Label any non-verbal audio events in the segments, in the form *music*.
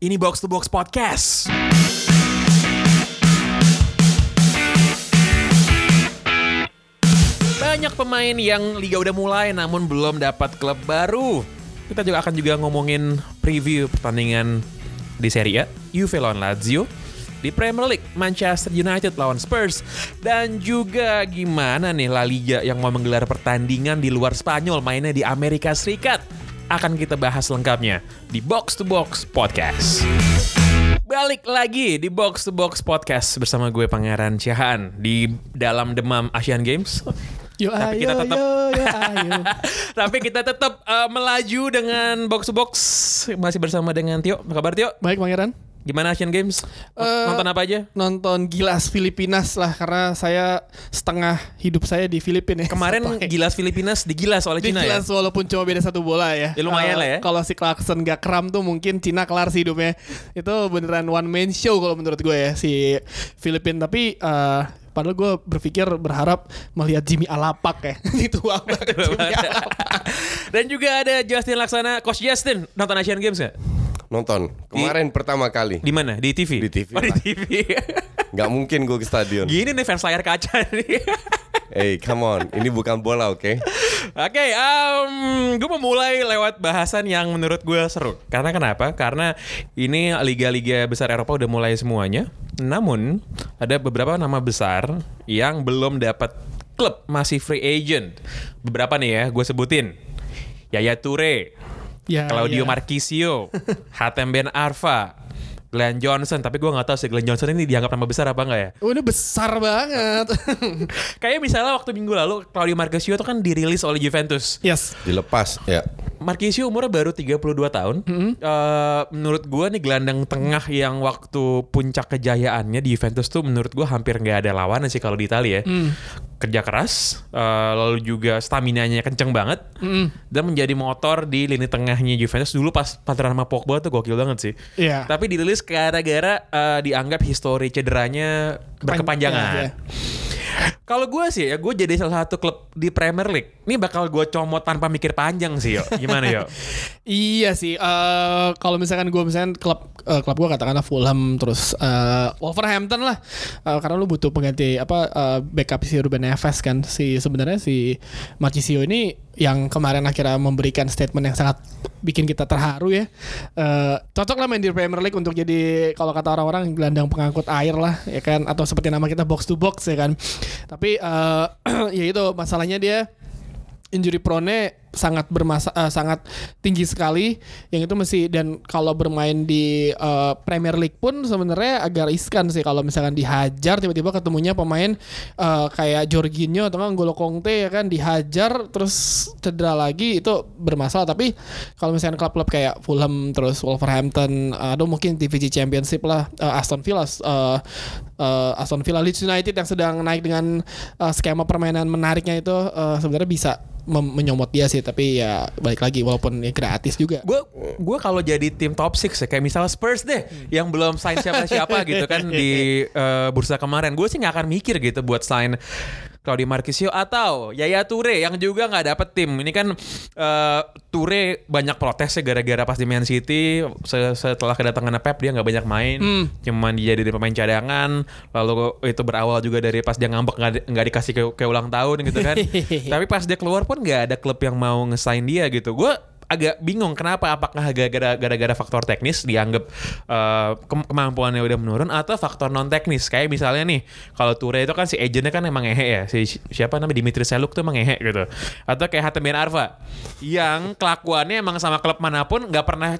Ini Box to Box Podcast. Banyak pemain yang liga udah mulai namun belum dapat klub baru. Kita juga akan juga ngomongin preview pertandingan di Serie A, Juve lawan Lazio, di Premier League, Manchester United lawan Spurs, dan juga gimana nih La Liga yang mau menggelar pertandingan di luar Spanyol mainnya di Amerika Serikat. Akan kita bahas lengkapnya di Box to Box Podcast. Balik lagi di Box to Box Podcast bersama gue Pangeran Ciahan di dalam demam Asian Games. Yo Tapi ayo, kita tetap- yo, yo ayo. *laughs* Tapi kita tetap uh, melaju dengan Box to Box masih bersama dengan Tio. Apa kabar Tio? Baik Pangeran. Gimana Asian Games? Eh, Nonton apa aja? Nonton Gilas Filipinas lah karena saya setengah hidup saya di Filipina. ya. Kemarin Sampai- Gilas Filipinas digilas oleh di *laughs* Cina ya. Gilas walaupun cuma beda satu bola ya. Ya, lumayan Eh, lah ya. Kalau si Clarkson gak kram tuh mungkin Cina kelar sih hidupnya. Itu beneran one man show kalau menurut gue ya si Filipin. Tapi eh, padahal gue berpikir berharap melihat Jimmy Alapak ya. *laughs* Itu banget Jimmy Alapak. Dan juga ada Justin Laksana, Coach Justin. Nonton Asian Games gak? Nonton kemarin pertama kali. Di mana? Di TV? Di TV Oh, di. TV. *laughs* Nggak mungkin gue ke stadion. Gini nih fans layar kaca nih. *laughs* Hey, come on, ini bukan bola, oke? Oke, gue mau mulai lewat bahasan yang menurut gue seru. Karena kenapa? Karena ini liga-liga besar Eropa udah mulai semuanya. Namun ada beberapa nama besar yang belum dapat klub masih free agent. Beberapa nih ya, gue sebutin. Yaya Toure, Ya, Claudio ya. Marquisio, Hatem Ben Arfa, Glenn Johnson. Tapi gue nggak tahu sih Glenn Johnson ini dianggap nama besar apa enggak ya? Oh, ini besar banget. *laughs* Kayak misalnya waktu minggu lalu Claudio Marquisio itu kan dirilis oleh Juventus. yes. Dilepas, ya. Marquisio umurnya baru 32 tahun. Eh, menurut gue nih gelandang tengah yang waktu puncak kejayaannya di Juventus tuh menurut gue hampir nggak ada lawan sih kalau di Italia ya. Kerja keras, eh, lalu juga stamina-nya kenceng banget, dan menjadi motor di lini tengahnya Juventus dulu pas pacaran sama Pogba tuh gokil banget sih. Iya. Tapi dirilis gara-gara eh, dianggap histori cederanya berkepanjangan. Iya, iya. Kalau gue sih ya gue jadi salah satu klub di Premier League. Ini bakal gue comot tanpa mikir panjang sih yo. Gimana yo? *laughs* Iya sih. eh kalau misalkan gue misalkan klub eh, klub gue katakanlah Fulham terus eh, Wolverhampton lah. Eh, karena lu butuh pengganti apa eh, backup si Ruben Neves kan. Si sebenarnya si Marchisio ini yang kemarin akhirnya memberikan statement yang sangat bikin kita terharu ya. Eh, cocok lah main di Premier League untuk jadi kalau kata orang-orang gelandang pengangkut air lah ya kan atau seperti nama kita box to box ya kan. Tapi eh, *clears throat* ya itu masalahnya dia injury prone sangat bermasa eh, sangat tinggi sekali yang itu mesti dan kalau bermain di eh, Premier League pun sebenarnya agak riskan sih kalau misalkan dihajar tiba-tiba ketemunya pemain eh, kayak Jorginho atau nggak N'Golo Conte ya kan dihajar terus cedera lagi itu bermasalah. Tapi kalau misalkan klub-klub kayak Fulham terus Wolverhampton atau mungkin divisi Championship lah eh, Aston Villa eh, eh, Aston Villa Leeds United yang sedang naik dengan eh, skema permainan menariknya itu eh, sebenarnya bisa menyomot dia sih tapi ya balik lagi walaupun ya gratis juga Gue gue kalau jadi tim top 6 ya kayak misalnya Spurs deh yang belum sign siapa-siapa gitu kan di *laughs* eh, bursa kemarin. Gue sih nggak akan mikir gitu buat sign Claudio Marquisio atau Yaya Toure yang juga nggak dapet tim. Ini kan eh, Toure banyak protes ya gara-gara pas di Man City se- setelah kedatangan Pep dia nggak banyak main, cuman dia jadi pemain cadangan. Lalu itu berawal juga dari pas dia ngambek nggak di- nggak dikasih ke, ke ulang tahun gitu kan. *laughs* Tapi pas dia keluar pun nggak ada klub yang mau ngesign dia gitu. Gue agak bingung kenapa apakah gara-gara gara-gara faktor teknis dianggap eh, ke- kemampuannya udah menurun atau faktor non teknis kayak misalnya nih kalau Toure itu kan si agentnya kan emang ngehe ya si siapa namanya Dimitri Seluk tuh emang ngehe gitu. Atau kayak Hatem Ben Arfa yang kelakuannya emang sama klub mana pun nggak pernah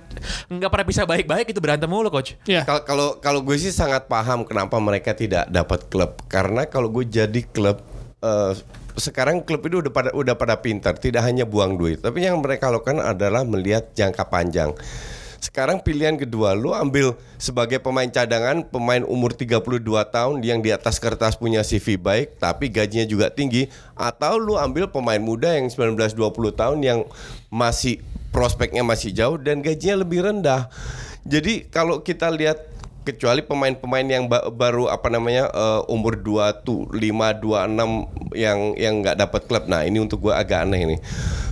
nggak pernah bisa baik-baik itu berantem mulu coach. Ya Kalau kalau kalau gue sih sangat paham kenapa mereka tidak dapat klub. Karena kalau gue jadi klub eh, sekarang klub itu udah pada udah pada pintar tidak hanya buang duit. Tapi yang mereka lakukan adalah melihat jangka panjang. Sekarang pilihan kedua lu ambil sebagai pemain cadangan pemain umur 32 tahun yang di atas kertas punya CV baik tapi gajinya juga tinggi atau lu ambil pemain muda yang 19 20 tahun yang masih prospeknya masih jauh dan gajinya lebih rendah. Jadi kalau kita lihat kecuali pemain-pemain yang ba- baru apa namanya eh, umur 2 tuh 5 26 yang yang nggak dapat klub. Nah, ini untuk gua agak aneh ini.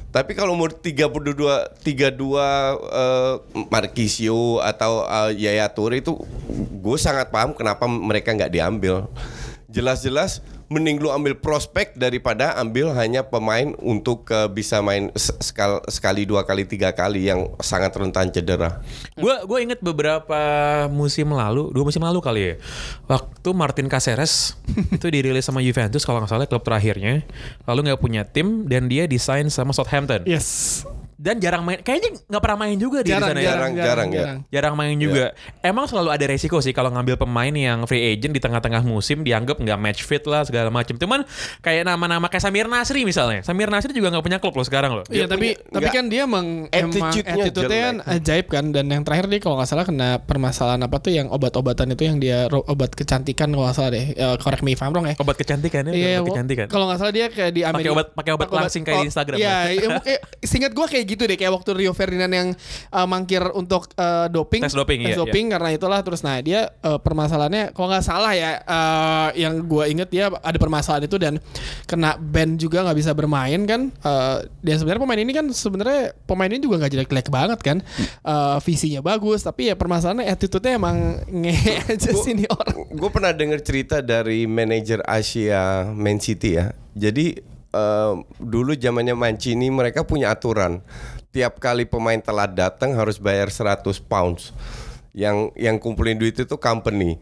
Tapi kalau umur 32 32 uh, Marquisio atau uh, Yaya Toure itu gue sangat paham kenapa mereka nggak diambil. Jelas-jelas mending lu ambil prospek daripada ambil hanya pemain untuk uh, bisa main se- sekal- sekali dua kali tiga kali yang sangat rentan cedera. Gue gue inget beberapa musim lalu, dua musim lalu kali ya, waktu Martin Caceres *laughs* itu dirilis sama Juventus kalau nggak salah klub terakhirnya, lalu nggak punya tim dan dia desain sama Southampton Yes. Dan jarang main, kayaknya nggak pernah main juga dia di Jarang, sana ya. Jarang, jarang, ya. Jarang main juga. Emang selalu ada resiko sih kalau ngambil pemain yang free agent di tengah-tengah musim dianggap nggak match fit lah segala macam. Cuman kayak nama-nama kayak Samir Nasri misalnya. Samir Nasri juga nggak punya klub loh sekarang loh. Iya tapi punya- tapi kan dia emang emang attitude-nya kan jelek. ajaib kan dan yang terakhir dia kalau nggak salah kena permasalahan apa tuh yang obat-obatan itu yang dia obat kecantikan kalau nggak salah deh Eh, correct me if I'm wrong ya Obat kecantikan ya, Iya, obat kecantikan. Kalau nggak salah dia kayak di Amerika obat- pakai obat langsing kayak di Instagram. Iya, iya, kayak seingat gue kayak gitu deh kayak waktu Rio Ferdinand yang uh, mangkir untuk uh, doping, Tes doping, tes iya, doping karena itulah terus nah dia uh, permasalahannya kalau nggak salah ya uh, yang gue inget dia ada permasalahan itu dan kena ban juga nggak bisa bermain kan. Uh, dan sebenarnya pemain ini kan sebenarnya pemain ini juga nggak jelek-jelek banget kan, uh, visinya bagus tapi ya permasalahannya attitude-nya emang nge *laughs* aja sih nih orang. Gue pernah dengar cerita dari manajer Asia Man City ya. Jadi eh, dulu zamannya Mancini mereka punya aturan tiap kali pemain telat datang harus bayar 100 pounds. Yang yang kumpulin duit itu company.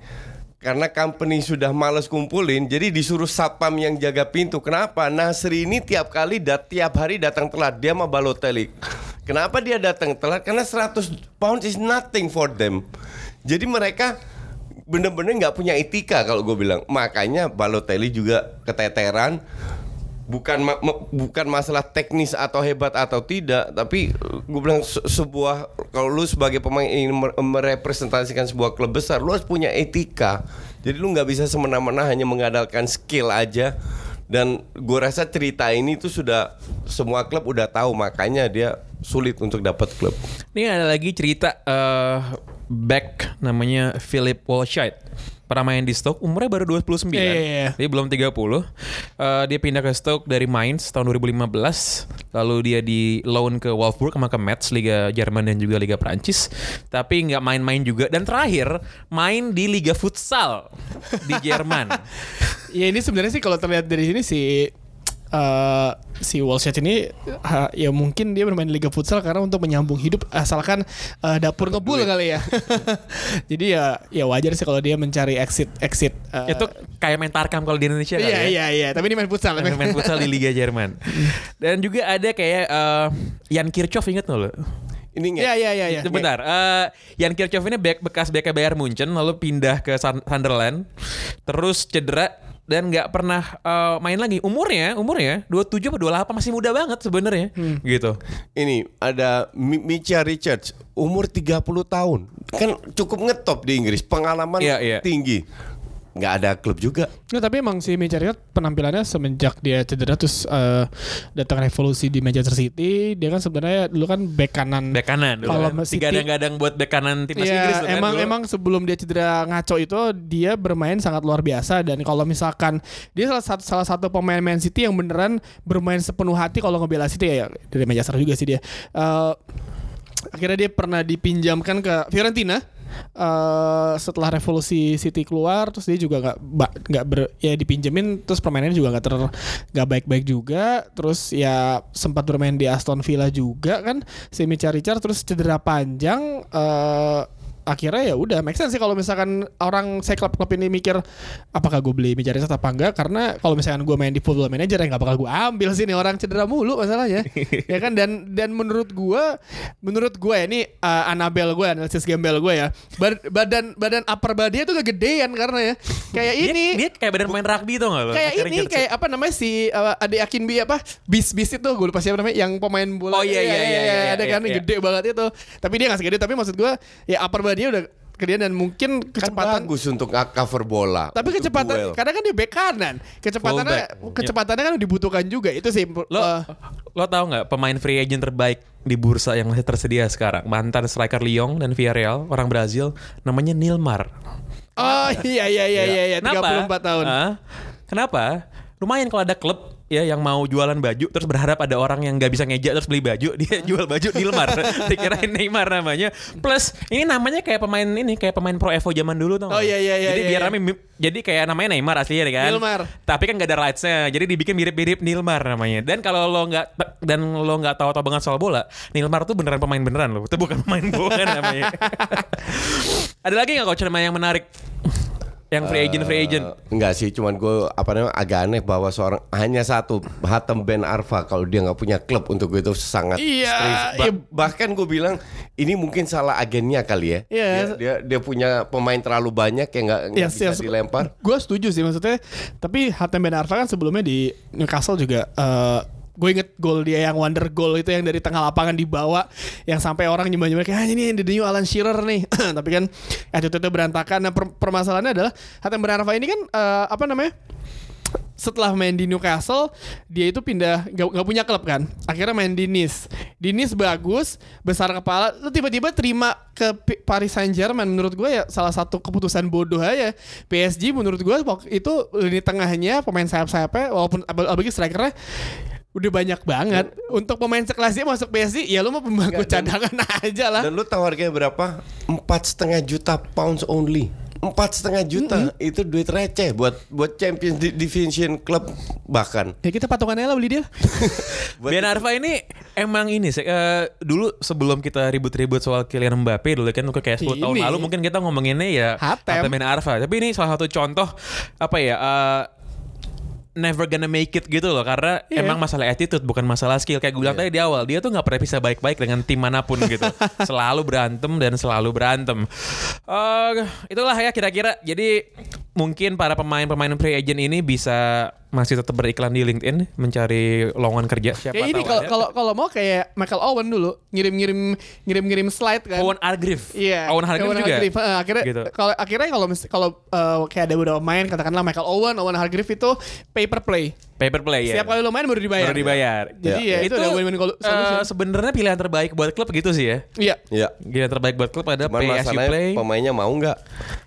Karena company sudah males kumpulin, jadi disuruh satpam yang jaga pintu. Kenapa? Nasri ini tiap kali dat tiap hari datang telat. Dia sama Balotelli. Kenapa dia datang telat? Karena 100 pounds is nothing for them. Jadi mereka bener-bener nggak punya etika kalau gue bilang. Makanya Balotelli juga keteteran. Bukan ma- bukan masalah teknis atau hebat atau tidak, tapi gue bilang se- sebuah kalau lu sebagai pemain ingin mer- merepresentasikan sebuah klub besar, lu harus punya etika. Jadi lu nggak bisa semena-mena hanya mengandalkan skill aja. Dan gue rasa cerita ini tuh sudah semua klub udah tahu, makanya dia sulit untuk dapat klub. Ini ada lagi cerita eh, back namanya Philip Walshite. Pernah main di Stoke, umurnya baru 29. Iya, iya, iya. Dia belum 30. Eh, dia pindah ke Stoke dari Mainz tahun 2015. Lalu dia di loan ke Wolfsburg sama ke Metz, Liga Jerman dan juga Liga Prancis. Tapi nggak main-main juga. Dan terakhir, main di Liga Futsal di Jerman. *laughs* Ya ini sebenarnya sih kalau terlihat dari sini si eh si Walshat ini ha, ya mungkin dia bermain di Liga Futsal karena untuk menyambung hidup asalkan eh, dapur ngebul kali ya. *laughs* Jadi ya ya wajar sih kalau dia mencari exit exit. eh, Itu kayak main Tarkam kalau di Indonesia kali Iya ya. iya iya, tapi ini main futsal. main, main futsal di Liga Jerman. *laughs* Dan juga ada kayak eh, Jan Kirchhoff inget nggak lo? Ini nggak? Iya iya iya iya. Sebentar, eh, Jan Kirchhoff ini back, bekas BK Bayern Munchen lalu pindah ke Sun- Sunderland, terus cedera dan nggak pernah eh, main lagi. Umurnya, umurnya 27 atau 28 masih muda banget sebenarnya. Gitu. Ini ada Mi- Micha Richards umur 30 tahun. Kan cukup ngetop di Inggris, pengalaman Iya, iya. tinggi. Nggak ada klub juga. Nggak, tapi emang si Micariot penampilannya semenjak dia cedera terus eh, datang revolusi di Manchester City, dia kan sebenarnya dulu kan back kanan. Back kanan dulu. Kalau kan. City- Digadang-gadang buat back kanan timnas Iya, Inggris tuh kan emang dulu. emang sebelum dia cedera ngaco itu dia bermain sangat luar biasa dan kalau misalkan dia salah satu salah satu pemain Man City yang beneran bermain sepenuh hati kalau ngebela City ya dari Manchester juga sih dia. Eh, akhirnya dia pernah dipinjamkan ke Fiorentina. Eh setelah revolusi City keluar terus dia juga nggak nggak ber ya dipinjemin terus permainannya juga nggak ter nggak baik-baik juga. Terus ya sempat bermain di Aston Villa juga kan si Micha Richard terus cedera panjang eh akhirnya ya udah make sense sih kalau misalkan orang saya klub-klub ini mikir apakah gue beli Micha Richard apa enggak? Karena kalau misalkan gue main di football manager ya nggak bakal gue ambil sih nih orang cedera mulu masalahnya. *laughs* Ya kan? Dan dan menurut gue menurut gue ya ini uh, Anabel gue analisis gembel gue ya Bad- badan badan upper body tuh kegedean karena ya. Kayak Dia- ini dia, kayak badan pemain rugby tuh nggak lo? kayak ini kayak apa namanya si uh, Ade Akinbi apa? Bis bis itu gue lupa siapa namanya yang pemain bola. Oh, iya, iya, iya, iya, ada iya, kan? iya. gede banget itu. Tapi dia nggak segede tapi maksud gue ya upper body udah kegedean dan mungkin Kan kecepatan bagus untuk cover bola. tapi kecepatan duel. kadang kan dia back kanan kecepatannya kecepatannya kan dibutuhkan juga itu sih Lo uh, lo tahu nggak pemain free agent terbaik di bursa yang masih tersedia sekarang mantan striker Lyon dan Villarreal orang Brazil namanya Nilmar. oh iya iya iya iya iya Kenapa? 34 tahun Ah, kenapa? Lumayan kalau ada klub ya yang mau jualan baju terus berharap ada orang yang nggak bisa ngeja terus beli baju dia jual baju Nilmar *laughs* dikirain Neymar namanya. Plus ini namanya kayak pemain ini kayak pemain Pro Evo zaman dulu tuh Oh, iya, iya, iya, jadi iya, biar iya. rame jadi kayak namanya Neymar aslinya kan. Nilmar. tapi kan gak ada lightsnya jadi dibikin mirip-mirip Nilmar namanya. Dan kalau lo nggak dan lo nggak tahu atau banget soal bola Nilmar tuh beneran pemain beneran loh itu bukan pemain bola *laughs* namanya. *laughs* Ada lagi nggak coach nama yang menarik yang free agent free agent Eh, Enggak sih, cuman gue apa namanya agak aneh bahwa seorang hanya satu Hatem Ben Arfa kalau dia nggak punya klub untuk gue itu sangat Iya. Ba- iya. bahkan gue bilang ini mungkin salah agennya kali ya. Iya. Dia, dia dia punya pemain terlalu banyak yang nggak Yes, bisa yes. dilempar. Gue setuju sih maksudnya. Tapi Hatem Ben Arfa kan sebelumnya di Newcastle juga eh gue inget gol dia yang wonder goal itu yang dari tengah lapangan dibawa yang sampai orang nyembah-nyembah kayak ah, ini the new Alan Shearer nih. *clears throat* Tapi kan attitude-nya berantakan. Nah per- permasalahannya adalah Hatem Ben Arfa ini kan eh, apa namanya setelah main di Newcastle dia itu pindah gak, gak punya klub kan. Akhirnya main di Nice. Di Nice bagus besar kepala lu tiba-tiba terima ke Paris Saint Germain menurut gue ya salah satu keputusan bodoh aja. PSG menurut gue itu lini tengahnya pemain sayap-sayapnya walaupun ab- apalagi strikernya udah banyak banget untuk pemain sekelas dia masuk PSG ya lu mau pembangku dan- cadangan *laughs* aja lah Dan lu tahu harganya berapa? Empat setengah juta pounds only. Empat setengah juta itu duit receh buat buat Champions Di- Division Club bahkan. ya kita patungannya lah beli dia *laughs* Ben Arfa ini emang ini sih eh, dulu sebelum kita ribut-ribut soal Kylian Mbappe dulu kan kayak 10 tahun Ini. lalu mungkin kita ngomonginnya ya Hatem. Ben Arfa. Tapi ini salah satu contoh apa ya eh, never gonna make it gitu loh karena Iya. emang masalah attitude bukan masalah skill. Kayak gue bilang tadi di awal dia tuh nggak pernah bisa baik-baik dengan tim mana pun gitu. *laughs* Selalu berantem dan selalu berantem. Eh, itulah ya kira-kira. Jadi mungkin para pemain-pemain free agent ini bisa masih tetap beriklan di LinkedIn mencari lowongan kerja siapa kayak ini kalau kalau kalau mau kayak Michael Owen dulu ngirim-ngirim ngirim-ngirim slide kan Owen Hargreaves. Iya. Owen Hargreaves Owen juga. Hargreaves. Eh, akhirnya Gitu. kalau akhirnya kalau kalau eh, kayak ada beberapa pemain katakanlah Michael Owen, Owen Hargreaves itu paper play. Paper play ya. Setiap kali lo main baru dibayar. Baru dibayar. Jadi Ya, ya, itu udah win-win solution. sebenarnya pilihan terbaik buat klub gitu sih ya. Iya. Ya. Pilihan terbaik buat klub ada Cuman pay as you masalahnya play. pemainnya mau nggak?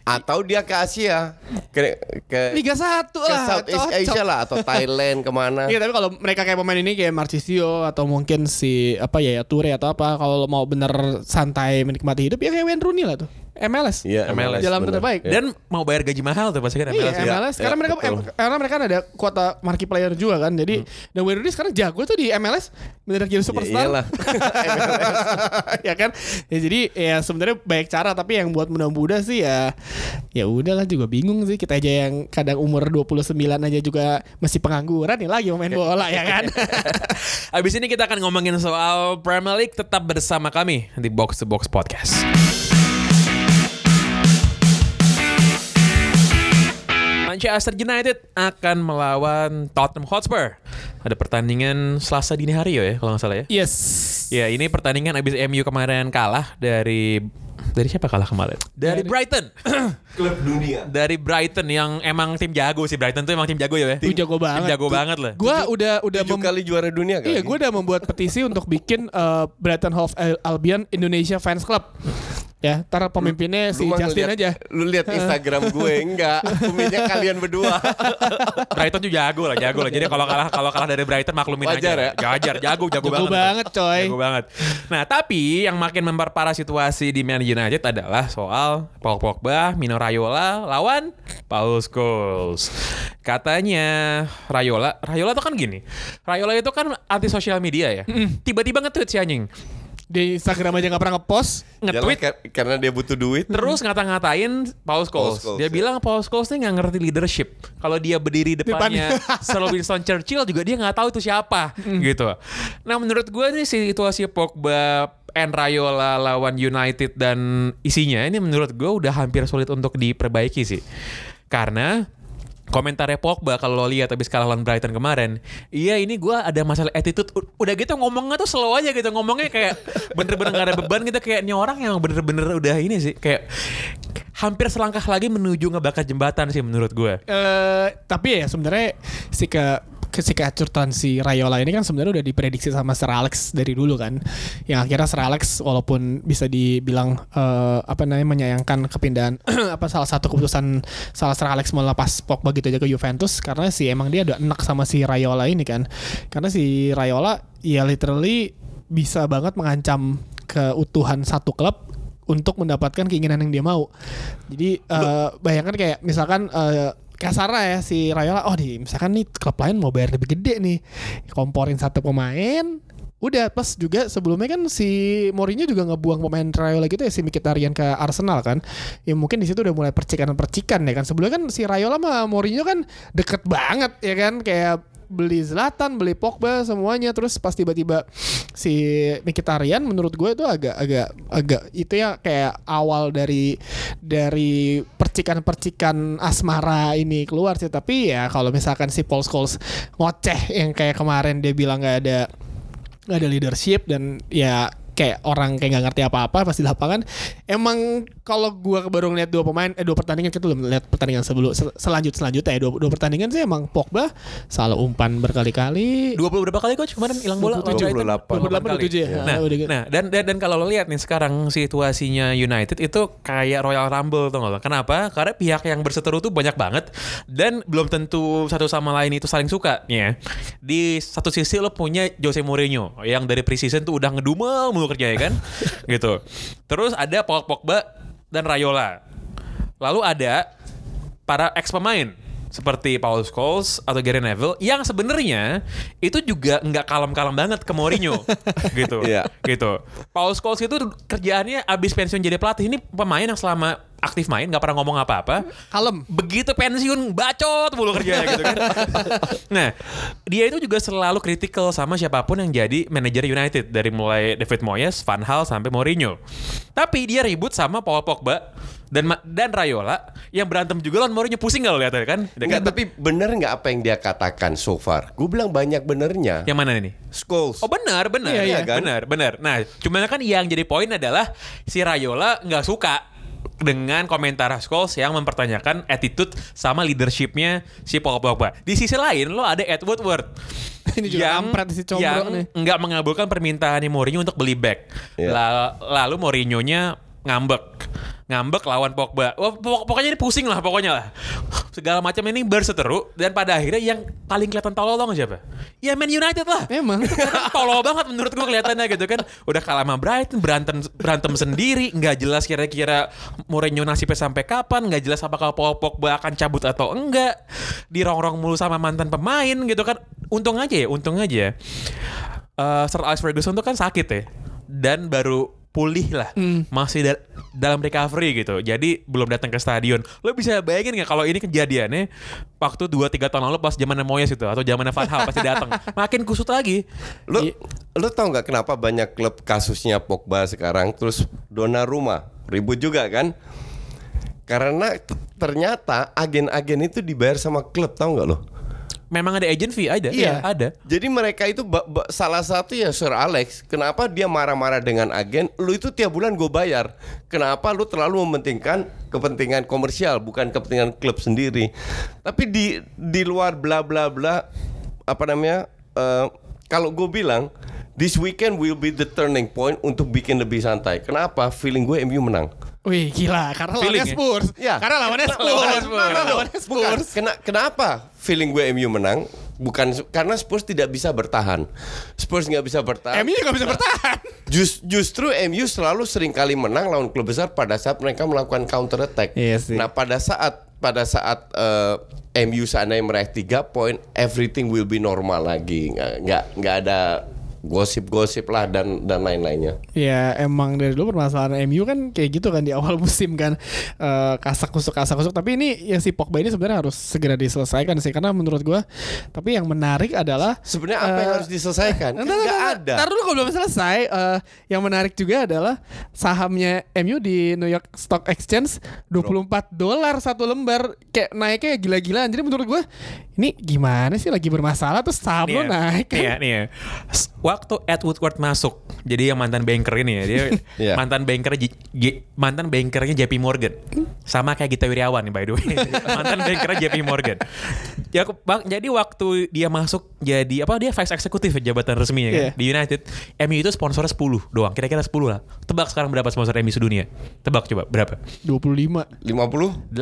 Atau dia ke Asia, ke ke, Liga 1 ke lah. Southeast cocok. Asia lah atau *laughs* Thailand ke mana? Iya tapi kalau mereka kayak pemain ini kayak Marcisio atau mungkin si apa ya, ya Toure atau apa kalau mau bener santai menikmati hidup ya kayak Wayne Rooney lah tuh. MLS. Iya, MLS, Jalan bener. terbaik. Iya. Dan mau bayar gaji mahal tuh pasti kan Iya, MLS. ya. MLS. Karena Iya, mereka betul. em- karena mereka kan ada kuota marquee player juga kan. Jadi dan Wayne Rooney sekarang jago tuh di MLS bener jadi Ya superstar. iyalah. *laughs* ya kan? Ya jadi ya sebenarnya banyak cara tapi yang buat muda-muda sih ya ya udahlah juga bingung sih kita aja yang kadang umur 29 aja juga masih pengangguran nih lagi main bola ya kan. *laughs* Abis ini kita akan ngomongin soal Premier League tetap bersama kami di Box to Box Podcast. Manchester United akan melawan Tottenham Hotspur. Ada pertandingan Selasa dini hari ya kalau nggak salah ya. yes. Ya ini pertandingan abis MU kemarin kalah dari dari siapa kalah kemarin? Dari, Dari- Brighton. *coughs* Klub dunia. dari Brighton yang emang tim jago sih Brighton tuh emang tim jago ya. Itu jago banget. Tim jago banget lah. Gua udah udah Tujuh mem- kali juara dunia kan? Iya, gue udah membuat petisi untuk bikin uh, Brighton Hove Albion Indonesia Fans Club. Ya, ntar pemimpinnya si Lu Justin ngeliat- aja. Lu lihat Instagram gue *laughs* enggak, pemimpinnya kalian berdua. *laughs* Brighton tuh jago lah, jago lah. Jadi kalau kalah kalau kalah dari Brighton maklumin Wajar aja. ya? Wajar, jago, jago, Jago banget, coy. Jago banget. Nah, tapi yang makin memperparah situasi di Man United adalah soal Paul Pogba, Mino Raiola lawan Paul Scholes. Katanya Raiola, Raiola tuh kan gini. Raiola itu kan anti sosial media ya. Tiba-tiba nge-tweet si anjing. Di Instagram aja gak pernah ngepost. Nge-tweet kar- karena dia butuh duit. Terus ngata-ngatain Paul Scholes. Paul Scholes, dia ya. bilang Paul Scholes ini nggak ngerti leadership. Kalau dia berdiri depannya *laughs* Sir Winston Churchill juga dia nggak tahu itu siapa gitu. Nah menurut gue nih situasi Pogba and Raiola lawan United dan isinya ini menurut gue udah hampir sulit untuk diperbaiki sih. Karena komentarnya Pogba kalau lo lihat habis kalah lawan Brighton kemarin, iya ini gua ada masalah attitude. Udah gitu ngomongnya tuh slow aja gitu ngomongnya kayak bener-bener gak ada beban gitu kayak ini orang yang bener-bener udah ini sih kayak hampir selangkah lagi menuju ngebakar jembatan sih menurut gua. Eh, tapi ya sebenarnya si ke si keacutan si Rayola ini kan sebenarnya udah diprediksi sama Sir Alex dari dulu kan. Yang akhirnya Sir Alex walaupun bisa dibilang eh, apa namanya menyayangkan kepindahan *clears throat* apa salah satu keputusan salah Sir Alex melepas Pogba gitu aja ke Juventus karena si emang dia udah enak sama si Rayola ini kan. Karena si Rayola ya literally bisa banget mengancam keutuhan satu klub untuk mendapatkan keinginan yang dia mau. Jadi eh, bayangkan kayak misalkan eh, kasarnya ya si Rayola oh di misalkan nih klub lain mau bayar lebih gede nih komporin satu pemain. Udah plus juga sebelumnya kan si Mourinho juga ngebuang pemain Rayola gitu ya si Mkhitaryan ke Arsenal kan. Ya mungkin di situ udah mulai percikan-percikan ya kan. Sebelumnya kan si Rayola sama Mourinho kan deket banget ya kan kayak beli Zlatan, beli Pogba semuanya. Terus pas tiba-tiba si Mkhitaryan menurut gue itu agak agak agak itu ya kayak awal dari dari percikan-percikan asmara ini keluar sih. Tapi ya kalau misalkan si Paul Scholes ngoceh yang kayak kemarin dia bilang nggak ada nggak ada leadership dan ya kayak orang kayak nggak ngerti apa-apa pasti di lapangan emang kalau gua baru ngeliat dua pemain eh dua pertandingan kita belum lihat pertandingan sebelum sel- selanjut selanjutnya ya dua, dua pertandingan sih emang Pogba salah umpan berkali-kali 20 berapa kali coach kemarin hilang bola? 27, lawan Brighton? 28. 28 27 ya. Nah, Ah, udah gitu. nah dan, dan dan kalau lo lihat nih sekarang situasinya United itu kayak Royal Rumble tuh nggak lo? Kenapa? Karena pihak yang berseteru tuh banyak banget dan belum tentu satu sama lain itu saling suka ya. Di satu sisi lo punya Jose Mourinho yang dari preseason tuh udah ngedumel mulu kerja ya kan, *laughs* gitu. Terus ada Paul Pogba dan Rayola. Lalu ada para ex pemain seperti Paul Scholes atau Gary Neville yang sebenarnya itu juga nggak kalem-kalem banget ke Mourinho *laughs* gitu Iya. gitu Paul Scholes itu kerjaannya abis pensiun jadi pelatih ini pemain yang selama aktif main nggak pernah ngomong apa-apa kalem begitu pensiun bacot mulu kerjanya *laughs* gitu kan. nah, dia itu juga selalu kritikal sama siapa pun yang jadi manajer United dari mulai David Moyes, Van Hal sampai Mourinho. Tapi dia ribut sama Paul Pogba dan dan Rayola yang berantem juga lawan Mourinho pusing gak lo lihatnya kan? Enggak, tapi bener nggak apa yang dia katakan so far? Gue bilang banyak benernya. yang mana ini? Scholes. Oh benar, benar, Iya, iya, kan? benar, benar. Nah, cuman kan yang jadi poin adalah si Rayola nggak suka dengan komentar Scholes yang mempertanyakan attitude sama leadershipnya si Paul Pogba. Di sisi lain lo ada Ed Woodward *laughs* Ini juga kampret si yang nih. nggak mengabulkan permintaan Mourinho untuk beli back. La- lalu Mourinho-nya ngambek. Ngambek lawan Pogba. Wah, pok- pokoknya ini pusing lah pokoknya lah. Segala macam ini berseteru dan pada akhirnya yang paling kelihatan tolol nggak siapa? Ya Man United lah. emang Karena tolol banget menurut gua kelihatannya gitu kan. Udah kalah sama Brighton, berantem berantem sendiri, nggak jelas kira-kira Mourinho nasibnya sampai kapan, nggak jelas apakah Paul Pogba akan cabut atau enggak. Dirongrong mulu sama mantan pemain gitu kan. Untung aja ya, untung aja. Eh, Sir Alex Ferguson tuh kan sakit ya. Dan baru pulih lah, masih da- dalam recovery gitu. Jadi belum datang ke stadion. Lo bisa bayangin nggak kalau ini kejadiannya waktu 2-3 tahun lalu pas zaman Moyes itu atau zaman Van Hal pasti datang. *laughs* Makin kusut lagi. Lu Iya. lu tau nggak kenapa banyak klub kasusnya Pogba sekarang terus Donnarumma ribut juga kan? Karena ternyata agen-agen itu dibayar sama klub tau nggak lo? Memang ada agent fee ada? Iya. ada. Jadi mereka itu ba- ba- salah satu ya Sir Alex. Kenapa dia marah-marah dengan agen? Lu itu tiap bulan gue bayar. Kenapa lu terlalu mementingkan kepentingan komersial bukan kepentingan klub sendiri? Tapi di di luar bla bla bla apa namanya? eh, kalau gue bilang this weekend will be the turning point untuk bikin lebih santai. Kenapa? Feeling gue MU menang. Wih gila karena Feeling lawannya ya? Spurs Ya. karena lawannya Karena Spurs lawannya Karena lawannya Bukan. Spurs Kena- kenapa feeling gue MU menang? Bukan karena Spurs tidak bisa bertahan. Spurs nggak bisa bertahan. MU juga bisa bertahan Jus- justru MU selalu sering kali menang lawan klub besar pada saat mereka melakukan counter attack. Iya sih. Nah pada saat pada saat eh, MU seandainya meraih tiga poin, everything will be normal lagi. Nggak nggak nggak ada gosip-gosip lah dan dan lain-lainnya. Ya emang dari dulu permasalahan MU kan kayak gitu kan di awal *laughs* musim kan Eh, kasak kusuk kasak kusuk tapi ini yang si Pogba ini sebenarnya harus segera diselesaikan sih karena menurut gua tapi yang menarik adalah Sebenarnya apa yang Eh, harus diselesaikan? Kan Ntar, ntar, nggak ntar, ada. Ntar dulu kalau belum selesai eh, Yang menarik juga adalah Sahamnya MU di New York Stock Exchange 24 dolar satu lembar Kayak naiknya gila-gilaan Jadi menurut gue Ini gimana sih lagi bermasalah Terus saham lo Nih ya, naik nih ya, kan nih ya. Waktu Ed Woodward masuk, jadi yang mantan banker ini ya, dia *laughs* Iya. mantan banker J- J- mantan bankernya JP Morgan, sama kayak Gita Wirjawan nih by the way, *laughs* mantan bankernya JP Morgan. Ya, bang, jadi waktu dia masuk jadi apa dia vice eksekutif ya, jabatan resminya kan, Iya. di United, MU itu sponsornya 10 doang, kira-kira 10 lah. Tebak sekarang berapa sponsor MU sedunia? Tebak coba berapa? 25 50 80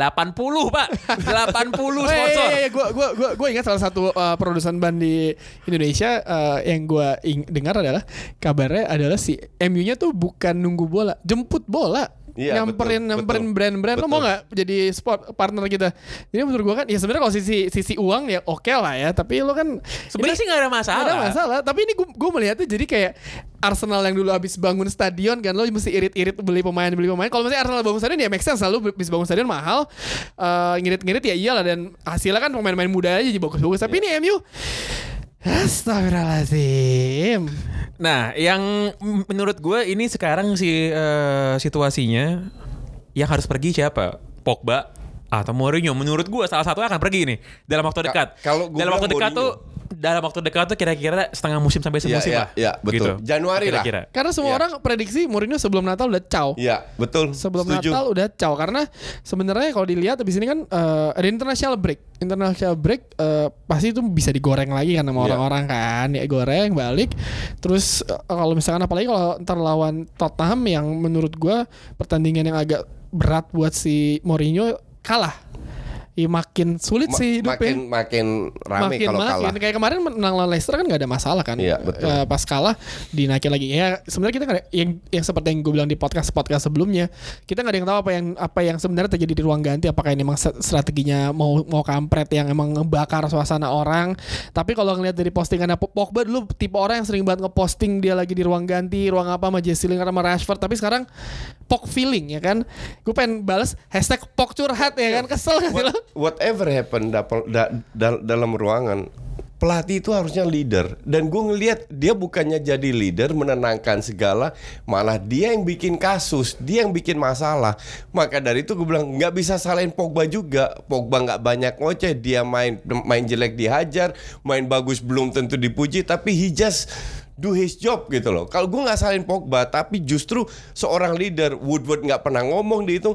pak, 80 Oh, iya, sponsor. iya, iya, gue gua, gua, gua ingat salah satu uh, produsen ban di Indonesia uh, yang gue dengar adalah kabarnya adalah si MU-nya tuh bukan nunggu bola, jemput bola. Iya, nyamperin betul, nyamperin brand-brand lo mau nggak jadi sport partner kita? Jadi menurut gue kan ya sebenarnya kalau sisi sisi uang ya oke lah ya tapi lo kan Sebenarnya ini- sih nggak ada masalah. Nggak ada masalah. tapi ini gue gue melihatnya jadi kayak Arsenal yang dulu habis bangun stadion kan lo mesti irit-irit beli pemain beli pemain. Kalau misalnya Arsenal bangun stadion ya make sense selalu habis bangun stadion mahal Eh, ngirit-ngirit ya iyalah. Dan hasilnya kan pemain-pemain muda aja jadi bagus-bagus. Tapi ini MU Astagfirullahaladzim Nah, yang menurut gue ini sekarang si eh, situasinya yang harus pergi siapa? Pogba atau Mourinho? Menurut gue salah satu akan pergi nih dalam waktu Ka- dekat. kalau gua dalam waktu dekat tuh dalam waktu dekat tuh kira-kira setengah musim sampai Iya, semusim iya, lah. iya, betul. Januari lah. Kira-kira. Karena semua Iya. orang prediksi Mourinho sebelum Natal udah caw Iya, betul. sebelum Setuju. Natal udah caw karena sebenarnya kalau dilihat habis ini kan eh, ada international break. International break eh, pasti itu bisa digoreng lagi kan sama Iya. orang-orang kan. Ya goreng balik. Terus eh, kalau misalkan apalagi kalau ntar lawan Tottenham yang menurut gua pertandingan yang agak berat buat si Mourinho kalah. Ya makin sulit Ma- sih hidupnya. makin makin rame makin kalau makin. kalah. kayak kemarin menang lawan Leicester kan nggak ada masalah kan? Iya, betul. Eh, pas kalah dinaikin lagi. Ya sebenarnya kita ada- yang yang seperti yang gue bilang di podcast podcast sebelumnya kita nggak ada yang tahu apa yang apa yang sebenarnya terjadi di ruang ganti. Apakah ini emang strateginya mau mau kampret yang emang ngebakar suasana orang. Tapi kalau ngelihat dari postingan Pogba dulu tipe orang yang sering banget ngeposting dia lagi di ruang ganti ruang apa sama Jesse Lingard sama Rashford. Tapi sekarang pok feeling ya kan? Gue pengen balas hashtag pok curhat ya kan? Kesel gak sih lo whatever happen dapal- da- dal- dalam ruangan pelatih itu harusnya leader. Dan gue ngelihat dia bukannya jadi leader menenangkan segala malah dia yang bikin kasus dia yang bikin masalah. Maka dari itu gue bilang nggak bisa salahin Pogba juga. Pogba nggak banyak ngoceh dia main main jelek dihajar main bagus belum tentu dipuji tapi he just do his job gitu loh. Kalau gue nggak salahin Pogba, tapi justru seorang leader Woodward nggak pernah ngomong di itu,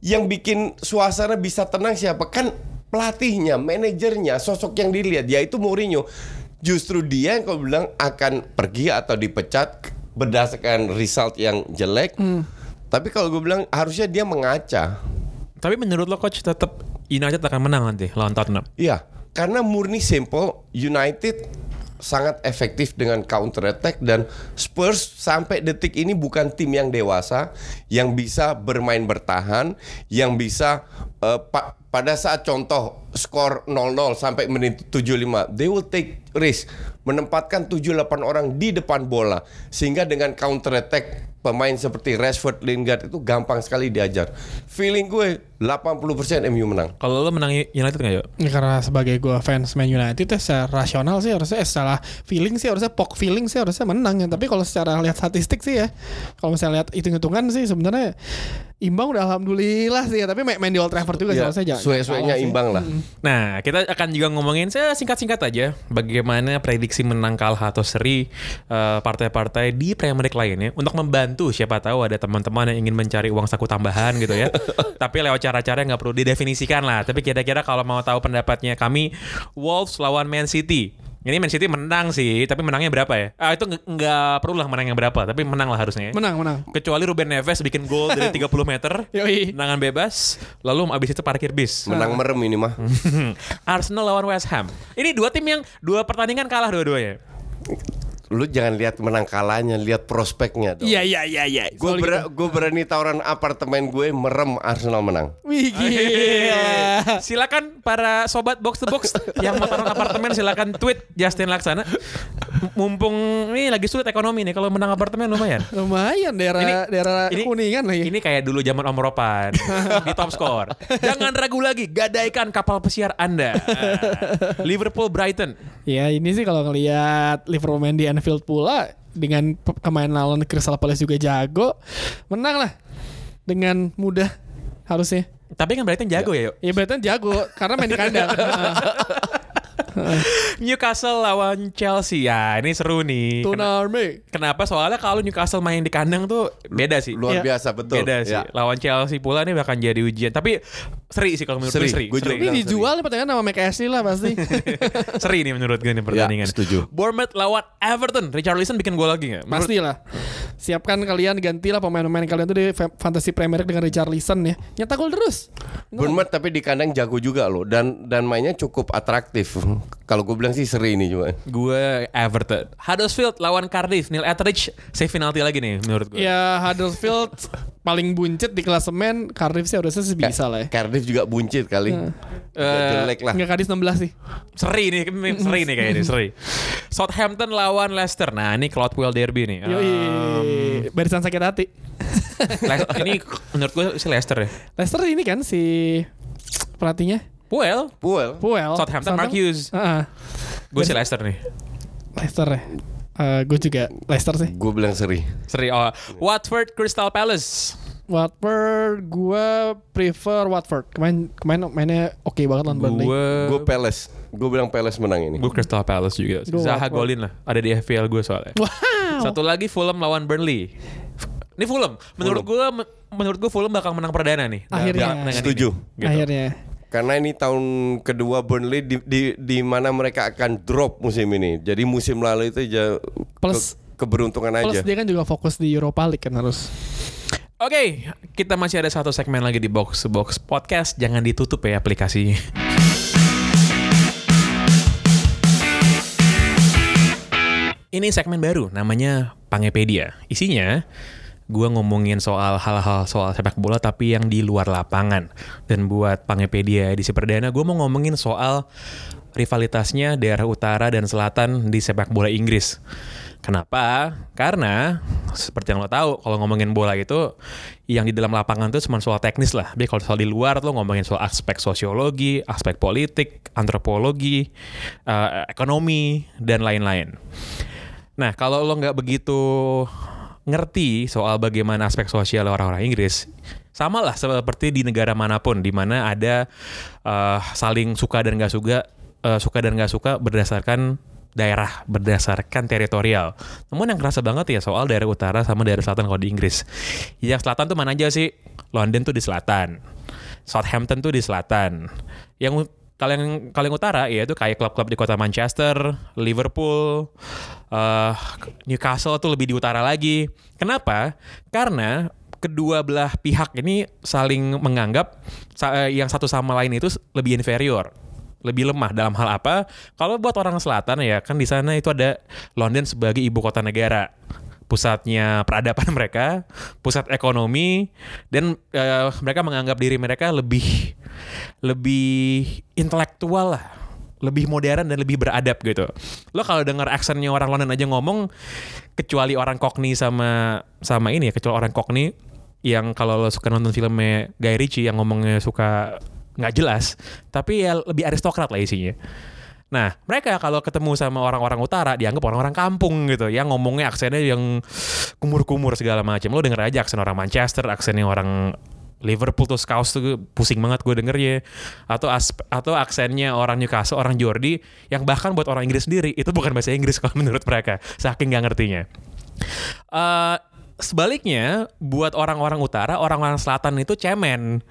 yang bikin suasana bisa tenang siapa kan pelatihnya, manajernya, sosok yang dilihat yaitu Mourinho. Justru dia yang kau bilang akan pergi atau dipecat berdasarkan result yang jelek. Tapi kalau gue bilang harusnya dia mengaca. Tapi menurut lo coach tetap United akan menang nanti lawan Tottenham. Iya, karena murni simple United sangat efektif dengan counter attack dan Spurs sampai detik ini bukan tim yang dewasa yang bisa bermain bertahan, yang bisa eh, pa- pada saat contoh skor 0-0 sampai menit 75, they will take risk menempatkan 7-8 orang di depan bola sehingga dengan counter attack pemain seperti Rashford, Lingard itu gampang sekali diajar. Feeling gue 80% MU menang. Kalau lo menang United nggak yuk? Ya, karena sebagai gue fans Man United ya secara rasional sih harusnya eh, secara feeling sih harusnya pok feeling sih harusnya menang ya. Tapi kalau secara lihat statistik sih ya, kalau misalnya lihat hitung-hitungan sih sebenarnya imbang udah alhamdulillah sih ya. Tapi main main di Old Trafford juga Ya, jangan. suwe-suwenya imbang lah. Nah, kita akan juga ngomongin singkat-singkat aja bagaimana prediksi menang kalah atau seri eh, partai-partai di Premier League lainnya untuk membantu siapa tahu ada teman-teman yang ingin mencari uang saku tambahan gitu ya. *laughs* Tapi lewat cara-cara yang nggak perlu didefinisikan lah. Tapi kira-kira kalau mau tahu pendapatnya kami Wolves lawan Man City. Ini Man City menang sih, tapi menangnya berapa ya? Ah itu nggak- perlu lah menang yang berapa, tapi menang lah harusnya. ya. Menang, menang. Kecuali Ruben Neves bikin gol dari *laughs* 30 meter, Yoi. tendangan bebas, lalu abis itu parkir bis. Menang merem ini mah. *laughs* Arsenal lawan West Ham. Ini dua tim yang dua pertandingan kalah dua-duanya. Lu jangan lihat menang kalahnya, lihat prospeknya dong. Iya iya iya iya. Gue Soal gitu. berani tawaran apartemen gue merem Arsenal menang. Wih gila. *laughs* Silakan para sobat box to box yang mau taruh apartemen silakan tweet Justin Laksana. Mumpung ini lagi sulit ekonomi nih, kalau menang apartemen lumayan. Lumayan daerah Ini- daerah ini- kuningan lagi. Ini kayak dulu zaman Om Ropan *laughs* di top score. Jangan ragu lagi, gadaikan kapal pesiar Anda. *laughs* Liverpool Brighton. Ya ini sih kalau ngelihat Liverpool main di Anfield pula dengan pe- pemain lawan Crystal Palace juga jago, menang lah dengan mudah harusnya. Tapi kan Brighton jago ya, yuk. Ya Brighton jago karena main di kandang. *laughs* *laughs* Newcastle lawan Chelsea. Ya, ini seru nih. Ken- Tunarme. Kenapa? Soalnya kalau Newcastle main di kandang tuh beda sih. Luar Iya. biasa betul. Beda sih. Ya. Lawan Chelsea pula nih bakal jadi ujian. Tapi seri sih kalau menurut gue Seri. seri. Gue juga Seri. Ini dijual nih pertandingan sama McAshley lah pasti. *laughs* seri nih menurut gue nih pertandingan. Ya, setuju. Bournemouth lawan Everton. Richarlison bikin gol lagi nggak? Menurut- Pasti lah. Siapkan kalian gantilah pemain-pemain kalian tuh di fa- Fantasy Premier League dengan Richarlison ya. Nyetak gol terus. Bournemouth tapi di kandang jago juga loh dan dan mainnya cukup atraktif. Kalau gue bilang sih seri ini juga. Gue Everton. Huddersfield lawan Cardiff. Neil Etheridge save penalti lagi nih menurut gue. Ya Huddersfield paling buncit di klasemen Cardiff sih harusnya sih bisa lah ya. Cardiff juga buncit kali. Agak jelek lah. Enggak Cardiff 16 sih. Seri nih, seri nih kayaknya seri. Southampton lawan Leicester. Nah ini Cloudwell Derby nih. Yoi. Um, Barisan sakit hati. Ini menurut gue si Leicester ya. Leicester ini kan si pelatihnya Well, Puel. Puel. Southampton Mark Hughes. Heeh. Gue si Leicester nih. Leicester ya. gue juga Leicester sih. Gue bilang seri. Seri. Oh, Watford Crystal Palace. Watford gue prefer Watford. Kemarin kemarin mainnya oke banget lawan Burnley. Gue Gue Palace. Gue bilang Palace menang ini. gue Crystal Palace juga. Gua Zaha Watford. golin lah. Ada di FPL gue soalnya. Wow. Satu lagi Fulham lawan Burnley. Ini Fulham. Menurut gue menurut gue Fulham bakal menang perdana nih. Akhirnya. Dalam pertandingan Setuju. ini. Gitu. Akhirnya. Karena ini tahun kedua Burnley di, di, di mana mereka akan drop musim ini. Jadi musim lalu itu ja, Plus- ke- keberuntungan Plus aja. dia kan juga fokus di Europa League kan harus. Oke, kita masih ada satu segmen lagi di Box Box Podcast. Jangan ditutup ya aplikasinya. Ini segmen baru, namanya Pangepedia. Isinya, gue ngomongin soal hal-hal soal sepak bola tapi yang di luar lapangan. Dan buat Pangepedia edisi perdana, gue mau ngomongin soal rivalitasnya daerah utara dan selatan di sepak bola Inggris. Kenapa? Karena seperti yang lo tahu, kalau ngomongin bola itu yang di dalam lapangan itu cuma soal teknis lah. Tapi kalau soal di luar lo ngomongin soal aspek sosiologi, aspek politik, antropologi, eh, ekonomi dan lain-lain. Nah, kalau lo nggak begitu ngerti soal bagaimana aspek sosial orang-orang Inggris, sama lah seperti di negara mana pun, di mana ada eh, saling suka dan nggak suka, eh, suka dan nggak suka berdasarkan daerah, berdasarkan teritorial. Namun yang kerasa banget ya soal daerah utara sama daerah selatan kalau di Inggris. Yang selatan tuh mana aja sih? London tuh di selatan, Southampton tuh di selatan. Yang kalau yang utara ya itu kayak klub-klub di kota Manchester, Liverpool, eh, Newcastle tuh lebih di utara lagi. Kenapa? Karena kedua belah pihak ini saling menganggap eh, yang satu sama lain itu lebih inferior, lebih lemah dalam hal apa? Kalau buat orang selatan ya kan di sana itu ada London sebagai ibu kota negara pusatnya peradaban *laughs* mereka, pusat ekonomi, dan eh, mereka menganggap diri mereka lebih lebih intelektual lah, lebih modern dan lebih beradab gitu. Lo kalau dengar aksennya orang London aja ngomong, kecuali orang Cockney sama sama ini ya, kecuali orang Cockney yang kalau lo suka nonton filmnya Guy Ritchie yang ngomongnya suka nggak jelas, tapi ya lebih aristokrat lah isinya. Nah, mereka kalau ketemu sama orang-orang utara dianggap orang-orang kampung gitu, yang ngomongnya aksennya yang kumur-kumur segala macam. Lo denger aja aksen orang Manchester, aksennya orang Liverpool tuh Scouse tuh pusing banget gue dengernya. Atau as- atau aksennya orang Newcastle, orang Jordi yang bahkan buat orang Inggris sendiri itu bukan bahasa Inggris kalau *laughs* menurut mereka, saking nggak ngertinya. Eh, sebaliknya buat orang-orang utara, orang-orang selatan itu cemen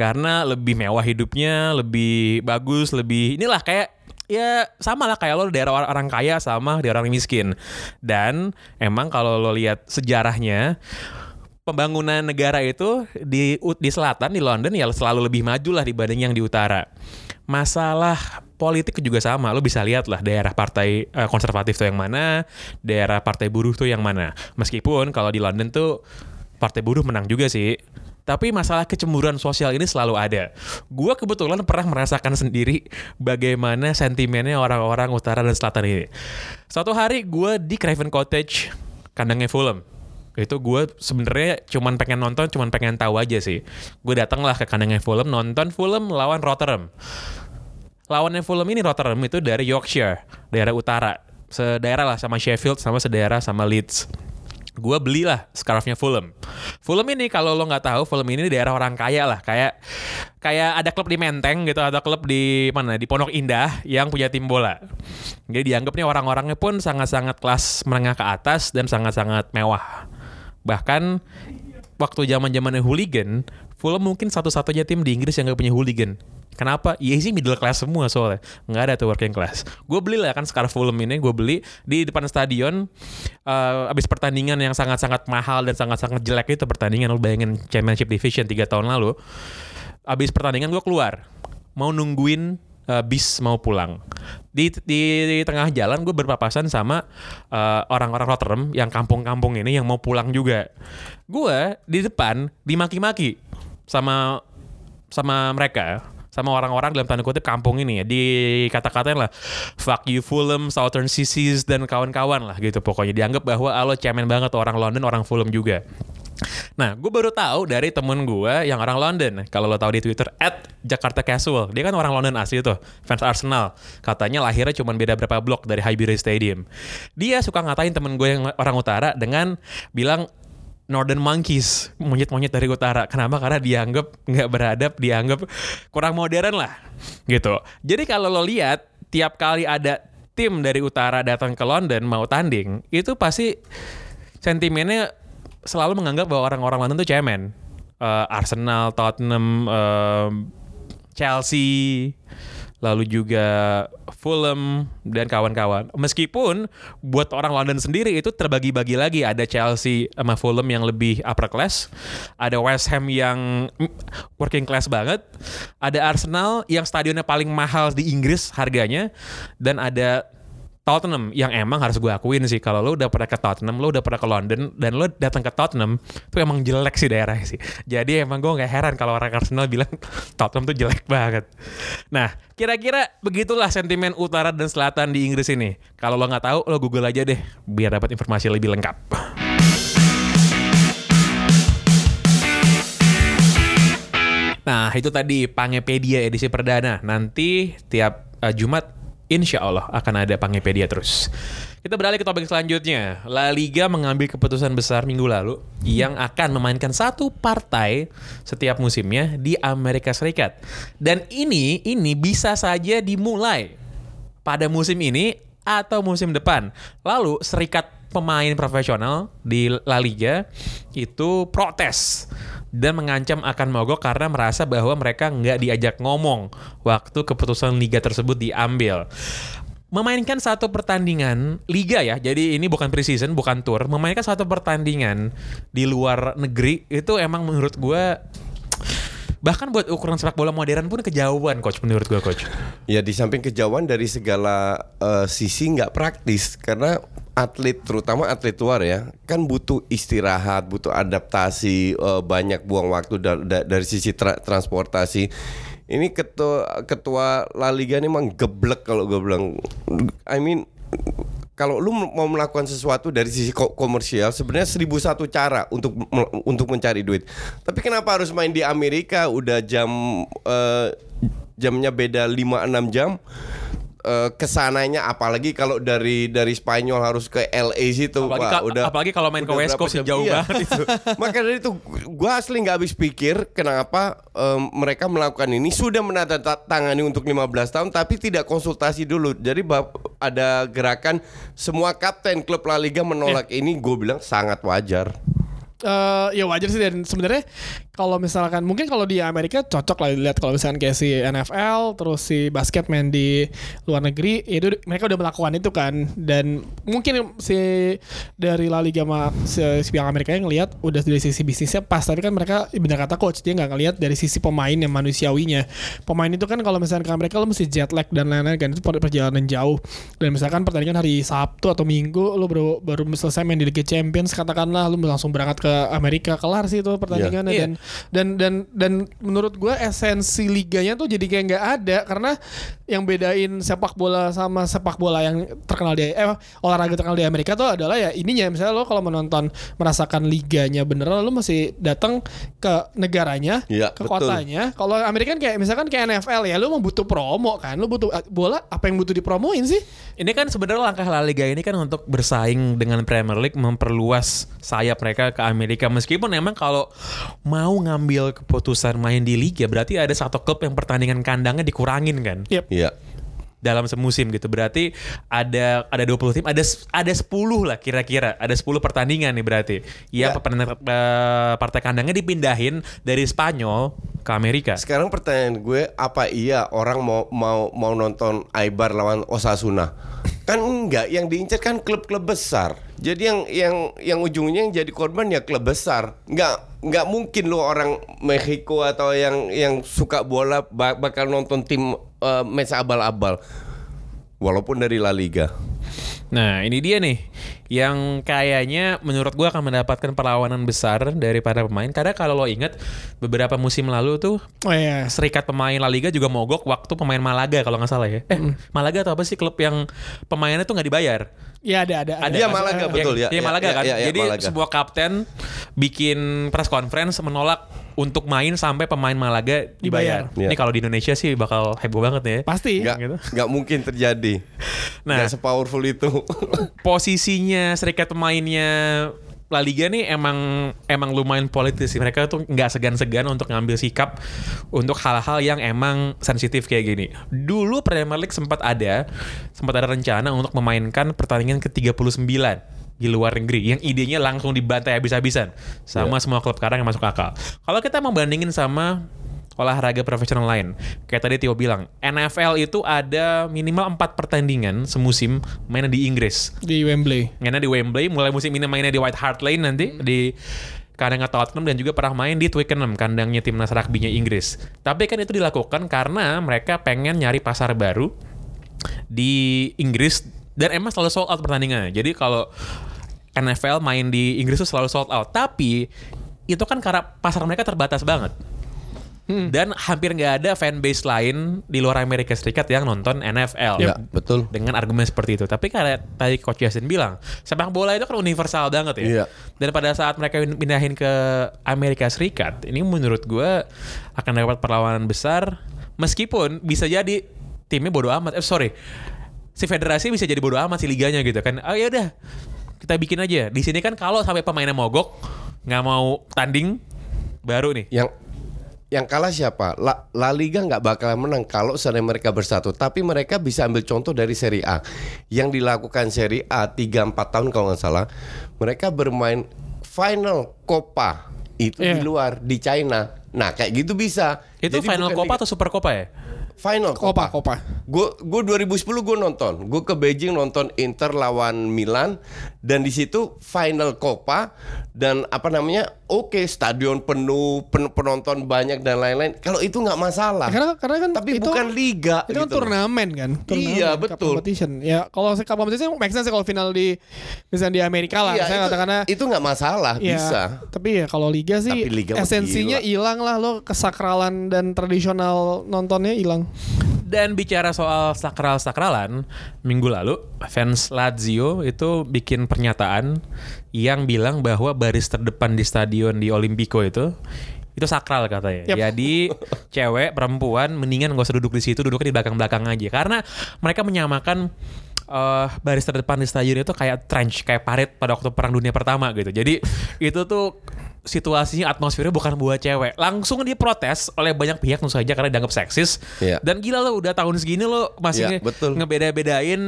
karena lebih mewah hidupnya, lebih bagus, lebih inilah kayak ya sama lah kayak lo daerah orang, orang kaya sama daerah orang miskin. Dan emang kalau lo lihat sejarahnya pembangunan negara itu di di selatan di London ya selalu lebih maju lah dibanding yang di utara. Masalah politik juga sama, lo bisa lihat lah daerah partai eh, konservatif tuh yang mana, daerah partai buruh tuh yang mana. Meskipun kalau di London tuh partai buruh menang juga sih. Tapi masalah kecemburuan sosial ini selalu ada. Gua kebetulan pernah merasakan sendiri bagaimana sentimennya orang-orang utara dan selatan ini. Suatu hari gue di Craven Cottage, kandangnya Fulham itu gue sebenarnya cuman pengen nonton cuman pengen tahu aja sih gue datang lah ke kandangnya Fulham nonton Fulham lawan Rotterdam lawannya Fulham ini Rotterdam itu dari Yorkshire daerah utara sedaerah lah sama Sheffield sama sedaerah sama Leeds gue belilah scarfnya Fulham. Fulham ini kalau lo nggak tahu, Fulham ini daerah orang kaya lah, kayak kayak ada klub di Menteng gitu, ada klub di mana di Pondok Indah yang punya tim bola. Jadi dianggapnya orang-orangnya pun sangat-sangat kelas menengah ke atas dan sangat-sangat mewah. Bahkan waktu zaman-zamannya hooligan, Fulham mungkin satu-satunya tim di Inggris yang gak punya hooligan. Kenapa? Ya sih middle class semua soalnya. Nggak ada tuh working class. Gue beli lah kan scarf Fulham ini. Gue beli di depan stadion. eh abis pertandingan yang sangat-sangat mahal dan sangat-sangat jelek itu pertandingan. Lo bayangin Championship Division 3 tahun lalu. Abis pertandingan gue keluar. Mau nungguin eh, bis mau pulang. Di, di, di tengah jalan gue berpapasan sama eh, orang-orang Rotterdam yang kampung-kampung ini yang mau pulang juga. Gue di depan dimaki-maki sama sama mereka sama orang-orang dalam tanda kutip kampung ini ya di kata-katain lah fuck you Fulham Southern Seas dan kawan-kawan lah gitu pokoknya dianggap bahwa ah, lo cemen banget orang London orang Fulham juga Nah, gue baru tahu dari temen gue yang orang London. Kalau lo tahu di Twitter, at Jakarta Casual. Dia kan orang London asli tuh, fans Arsenal. Katanya lahirnya cuma beda berapa blok dari Highbury Stadium. Dia suka ngatain temen gue yang orang utara dengan bilang Northern Monkeys, monyet-monyet dari utara. Kenapa? Karena dianggap nggak beradab, dianggap kurang modern lah, gitu. Jadi kalau lo lihat tiap kali ada tim dari utara datang ke London mau tanding, itu pasti sentimennya selalu menganggap bahwa orang-orang London tuh cemen. Eh, Arsenal, Tottenham, eh, Chelsea, lalu juga Fulham dan kawan-kawan. Meskipun buat orang London sendiri itu terbagi-bagi lagi. Ada Chelsea sama Fulham yang lebih upper class, ada West Ham yang mm, working class banget, ada Arsenal yang stadionnya paling mahal di Inggris harganya, dan ada Tottenham yang emang harus gue akuin sih kalau lo udah pernah ke Tottenham, lo udah pernah ke London dan lo datang ke Tottenham itu emang jelek sih daerahnya sih. Jadi emang gue nggak heran kalau orang Arsenal bilang *laughs* Tottenham tuh jelek banget. Nah, kira-kira begitulah sentimen utara dan selatan di Inggris ini. Kalau lo nggak tahu, lo Google aja deh biar dapat informasi lebih lengkap. Nah, itu tadi Pangepedia edisi perdana. Nanti tiap uh, Jumat insya Allah akan ada Pangepedia terus. Kita beralih ke topik selanjutnya. La Liga mengambil keputusan besar minggu lalu yang akan memainkan satu partai setiap musimnya di Amerika Serikat. Dan ini ini bisa saja dimulai pada musim ini atau musim depan. Lalu serikat pemain profesional di La Liga itu protes dan mengancam akan mogok karena merasa bahwa mereka nggak diajak ngomong waktu keputusan liga tersebut diambil. Memainkan satu pertandingan liga ya, jadi ini bukan preseason, bukan tour. Memainkan satu pertandingan di luar negeri itu emang menurut gue bahkan buat ukuran sepak bola modern pun kejauhan coach menurut gue coach. Ya di samping kejauhan dari segala eh, sisi nggak praktis karena atlet terutama atlet luar ya kan butuh istirahat, butuh adaptasi, eh, banyak buang waktu da- da- dari sisi tra- transportasi. Ini ketua ketua La Liga ini emang geblek kalau gue bilang. I mean kalau lu mau melakukan sesuatu dari sisi ko- komersial sebenarnya seribu satu cara untuk untuk mencari duit. Tapi kenapa harus main di Amerika udah jam eh, jamnya beda 5 6 jam? Eh, ke sananya apalagi kalau dari dari Spanyol harus ke LA situ Apalagi wah, ka- udah apalagi kalau main ke West Coast jam? jauh Iya. banget itu. *laughs* Maka dari itu gua asli nggak habis pikir kenapa em, mereka melakukan ini sudah menandatangani untuk 15 tahun tapi tidak konsultasi dulu. Jadi ada gerakan semua kapten klub La Liga menolak Iya. ini gue bilang sangat wajar. Eh, ya wajar sih dan sebenarnya kalau misalkan mungkin kalau di Amerika cocok lah dilihat kalau misalkan kayak si NFL terus si basket main di luar negeri itu mereka udah melakukan itu kan. Dan mungkin si dari La Liga sama si, si pihak Amerika yang ngelihat udah dari sisi bisnisnya pas tapi kan mereka benar kata coach dia nggak ngelihat dari sisi pemain yang manusiawinya. Pemain itu kan kalau misalkan ke Amerika lo mesti jet lag dan lain-lain kan itu perjalanan jauh. Dan misalkan pertandingan hari Sabtu atau Minggu lo baru baru selesai main di Liga Champions katakanlah lo langsung berangkat ke Amerika kelar sih itu pertandingannya Iya. dan Dan dan dan menurut gue esensi liganya tuh jadi kayak nggak ada karena yang bedain sepak bola sama sepak bola yang terkenal di eh olahraga terkenal di Amerika tuh adalah ya ininya misalnya lo kalau menonton merasakan liganya beneran lo masih datang ke negaranya, Iya, ke betul. kotanya. Kalau Amerika kan kayak misalkan kayak NFL ya lo mau butuh promo kan, lo butuh eh, bola apa yang butuh dipromoin sih? Ini kan sebenarnya langkah La Liga ini kan untuk bersaing dengan Premier League memperluas sayap mereka ke Amerika meskipun emang kalau mau ngambil keputusan main di liga berarti ada satu klub yang pertandingan kandangnya dikurangin kan Yep. Iya. Dalam semusim gitu. Berarti ada ada 20 tim, ada ada 10 lah kira-kira. Ada 10 pertandingan nih berarti. Ya. Eh, partai kandangnya dipindahin dari Spanyol ke Amerika. Sekarang pertanyaan gue apa iya orang mau mau mau nonton Aibar lawan Osasuna? Kan enggak, yang diincar kan klub-klub besar. Jadi yang yang yang ujungnya yang jadi korban ya klub besar. Enggak nggak mungkin lo orang Meksiko atau yang yang suka bola bak- bakal nonton tim eh, match abal-abal. Walaupun dari La Liga. Nah, ini dia nih yang kayaknya menurut gua akan mendapatkan perlawanan besar dari para pemain karena kalau lo inget beberapa musim lalu tuh Oh iya. serikat pemain La Liga juga mogok waktu pemain Malaga kalau nggak salah ya. Eh, Malaga atau apa sih klub yang pemainnya tuh nggak dibayar? Iya ada ada. Ada Iya, Malaga, betul, ya, iya, ya, Malaga ya, kan. ya, ya, Jadi Malaga. sebuah kapten bikin press conference menolak untuk main sampai pemain Malaga dibayar. Dibayar. Ini Iya. kalau di Indonesia sih bakal heboh banget ya. Pasti. Nggak gitu. nggak mungkin terjadi. *laughs* Nah. Nggak sepowerful itu. *laughs* Posisinya serikat pemainnya La Liga nih emang emang lumayan politis sih. Mereka tuh nggak segan-segan untuk ngambil sikap untuk hal-hal yang emang sensitif kayak gini. Dulu Premier League sempat ada sempat ada rencana untuk memainkan pertandingan ke-39 di luar negeri yang idenya langsung dibantai habis-habisan sama semua klub sekarang yang masuk akal. Kalau kita mau bandingin sama olahraga profesional lain. Kayak tadi Tio bilang, NFL itu ada minimal 4 pertandingan semusim mainnya di Inggris. Di Wembley. Mainnya di Wembley, mulai musim ini mainnya di White Hart Lane nanti di kandangnya Tottenham dan juga pernah main di Twickenham, kandangnya timnas rugby-nya Inggris. Tapi kan itu dilakukan karena mereka pengen nyari pasar baru di Inggris dan emang selalu sold out pertandingannya. Jadi kalau NFL main di Inggris itu selalu sold out. Tapi itu kan karena pasar mereka terbatas banget. Dan hampir nggak ada fanbase lain di luar Amerika Serikat yang nonton NFL Ya, betul. dengan argumen seperti itu. Tapi karena tadi Coach Yasin bilang, sepak bola itu kan universal banget ya. Iya. Dan pada saat mereka pindahin ke Amerika Serikat, ini menurut gue akan dapat perlawanan besar. Meskipun bisa jadi timnya bodo amat. Eh sorry, si federasi bisa jadi bodo amat si liganya gitu kan. Oh ya udah, kita bikin aja. Di sini kan kalau sampai pemainnya mogok, nggak mau tanding, baru nih. Yang yang kalah siapa? La, La Liga nggak bakal menang kalau seandainya mereka bersatu. Tapi mereka bisa ambil contoh dari Serie A. Yang dilakukan Serie A 3-4 tahun kalau nggak salah. Mereka bermain final Copa. Itu Iya. di luar, di China. Nah kayak gitu bisa. Itu Jadi final Copa atau Super Copa ya? Final Copa. Kopa. Gue gue 2010 gue nonton. Gue ke Beijing nonton Inter lawan Milan dan di situ final Copa dan apa namanya? Oke, stadion penuh, pen- penonton banyak dan lain-lain. Kalau itu nggak masalah. Karena karena kan Tapi itu, bukan liga Itu kan gitu loh. turnamen kan. Turnamen, Iya, betul. Competition. Ya kalau cup competition make sense kalau final di misalnya di Amerika lah. Iya, saya itu, katakannya itu nggak masalah, Ya, bisa. Tapi ya kalau liga sih Tapi liga esensinya hilang lah lo kesakralan dan tradisional nontonnya hilang. Dan bicara soal sakral-sakralan, minggu lalu fans Lazio itu bikin pernyataan yang bilang bahwa baris terdepan di stadion di Olimpico itu itu sakral katanya. Yap. Jadi *laughs* cewek, perempuan mendingan gak usah duduk di situ, duduknya di belakang-belakang aja. Karena mereka menyamakan eh, baris terdepan di stadion itu kayak trench, kayak parit pada waktu Perang Dunia Pertama gitu. Jadi itu tuh situasinya atmosfernya bukan buat cewek. Langsung diprotes oleh banyak pihak tentu saja karena dianggap seksis. Iya. Dan gila lo udah tahun segini lo masih Iya, nge- betul. ngebeda-bedain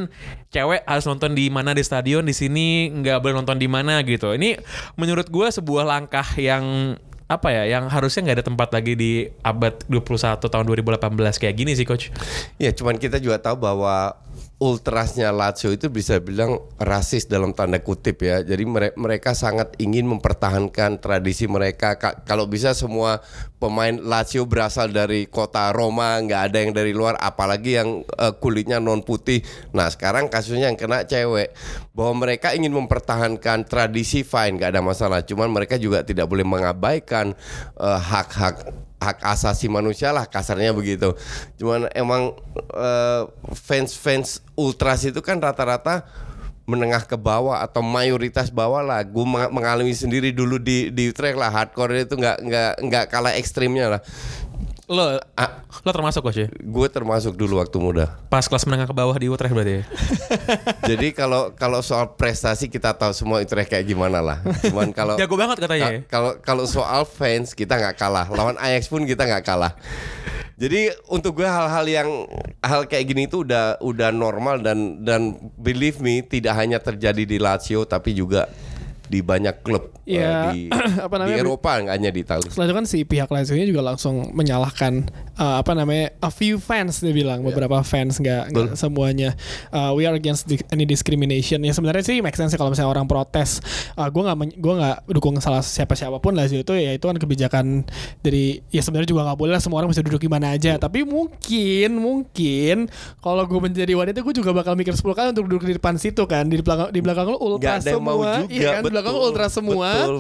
cewek harus nonton di mana di stadion di sini nggak boleh nonton di mana gitu. Ini menurut gue sebuah langkah yang apa ya yang harusnya nggak ada tempat lagi di abad 21 tahun 2018 kayak gini sih coach. Ya, cuman kita juga tahu bahwa ultrasnya Lazio itu bisa bilang rasis dalam tanda kutip ya. Jadi mere- mereka sangat ingin mempertahankan tradisi mereka. Ka- kalau bisa semua pemain Lazio berasal dari kota Roma, nggak ada yang dari luar, apalagi yang eh, kulitnya non putih. Nah sekarang kasusnya yang kena cewek, bahwa mereka ingin mempertahankan tradisi fine, nggak ada masalah. Cuman mereka juga tidak boleh mengabaikan eh, hak-hak hak asasi manusia lah kasarnya begitu. Cuman emang eh, fans-fans ultras itu kan rata-rata menengah ke bawah atau mayoritas bawah lah. Gue mengalami sendiri dulu di di Utrecht lah hardcore itu nggak nggak nggak kalah ekstrimnya lah. Lo Ah, lo termasuk coach ya? gue termasuk dulu waktu muda. Pas kelas menengah ke bawah di Utrecht berarti ya? *laughs* Jadi kalau kalau soal prestasi kita tahu semua Utrecht kayak gimana lah. Cuman kalau *laughs* Jago banget katanya ya? Ka- Kalau kalau soal fans kita nggak kalah. Lawan Ajax pun kita nggak kalah. Jadi untuk gue hal-hal yang hal kayak gini itu udah udah normal dan dan believe me tidak hanya terjadi di Lazio tapi juga di banyak klub eh, Iya, di, *clears throat* apa namanya, di Eropa nggak hanya di Italia. Setelah itu kan si pihak Lazio nya juga langsung menyalahkan uh, apa namanya a few fans dia bilang. Beberapa fans nggak nggak semuanya. Uh, we are against any discrimination. Ya sebenarnya sih make sense kalau misalnya orang protes. Uh, gue nggak gue nggak dukung salah siapa siapa pun Lazio itu ya itu kan kebijakan dari ya sebenarnya juga nggak boleh lah semua orang bisa duduk di mana aja. Tapi mungkin mungkin kalau gue menjadi wanita gue juga bakal mikir 10 kali untuk duduk di depan situ kan. Di belakang di belakang lu ultra yang semua. mau juga, iya kan? Di belakang lu betul, ultra semua. betul.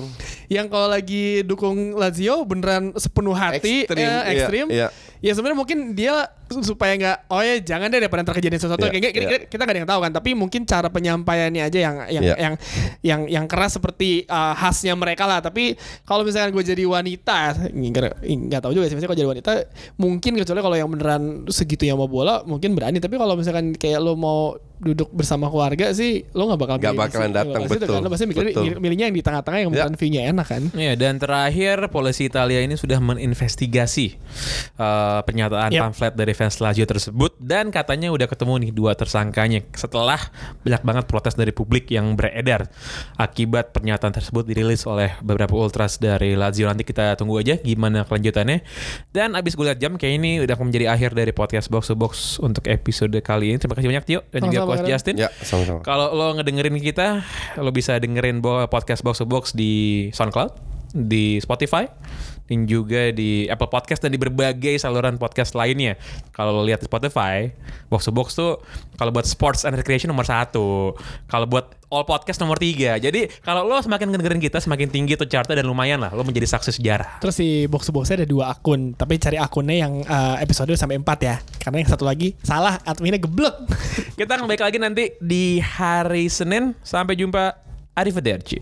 yang kalau lagi dukung Lazio beneran sepenuh hati. Ekstrim, eh, iya, ekstrim. iya. Ya sebenarnya mungkin dia *laughs* supaya nggak oh ya jangan deh daripada ntar kejadian sesuatu Iya, kayak kita, iya. kita nggak ada yang tahu kan tapi mungkin cara penyampaiannya aja yang yang Iya. yang yang yang keras seperti uh, khasnya mereka lah tapi kalau misalkan gue jadi wanita nggak tahu juga sih misalnya kalau jadi wanita mungkin kecuali kalau yang beneran segitu yang mau bola mungkin berani tapi kalau misalkan kayak lo mau duduk bersama keluarga sih lo nggak bakal Nggak milih bakalan datang, lokasi itu betul, kan. lo pasti betul. milihnya yang di tengah-tengah yang Ya. beneran view-nya enak kan Iya dan terakhir polisi Italia ini sudah meninvestigasi eh, pernyataan Yap. pamflet dari fans Lazio tersebut. Dan katanya udah ketemu nih dua tersangkanya setelah banyak banget protes dari publik yang beredar akibat pernyataan tersebut dirilis oleh beberapa ultras dari Lazio. Nanti kita tunggu aja gimana kelanjutannya. Dan abis gue liat jam kayak ini udah menjadi akhir dari podcast box to box untuk episode kali ini. Terima kasih banyak Tio. Dan juga Coach. Justin. Ya, sama-sama. kalau lo ngedengerin kita, lo bisa dengerin bahwa podcast Box to Box di SoundCloud, di Spotify, dan juga di Apple Podcast dan di berbagai saluran podcast lainnya. Kalau lihat di Spotify, Box to Box tuh kalau buat sports and recreation nomor satu, kalau buat all podcast nomor tiga. Jadi kalau lo semakin ngedengerin kita, semakin tinggi tuh chartnya dan lumayan lah, lo menjadi saksi sejarah. Terus si box to boxnya ada dua akun, tapi cari akunnya yang uh, episode sampai 4 ya. Karena yang satu lagi salah, adminnya geblek. Kita akan balik lagi nanti di hari Senin. Sampai jumpa. Arrivederci.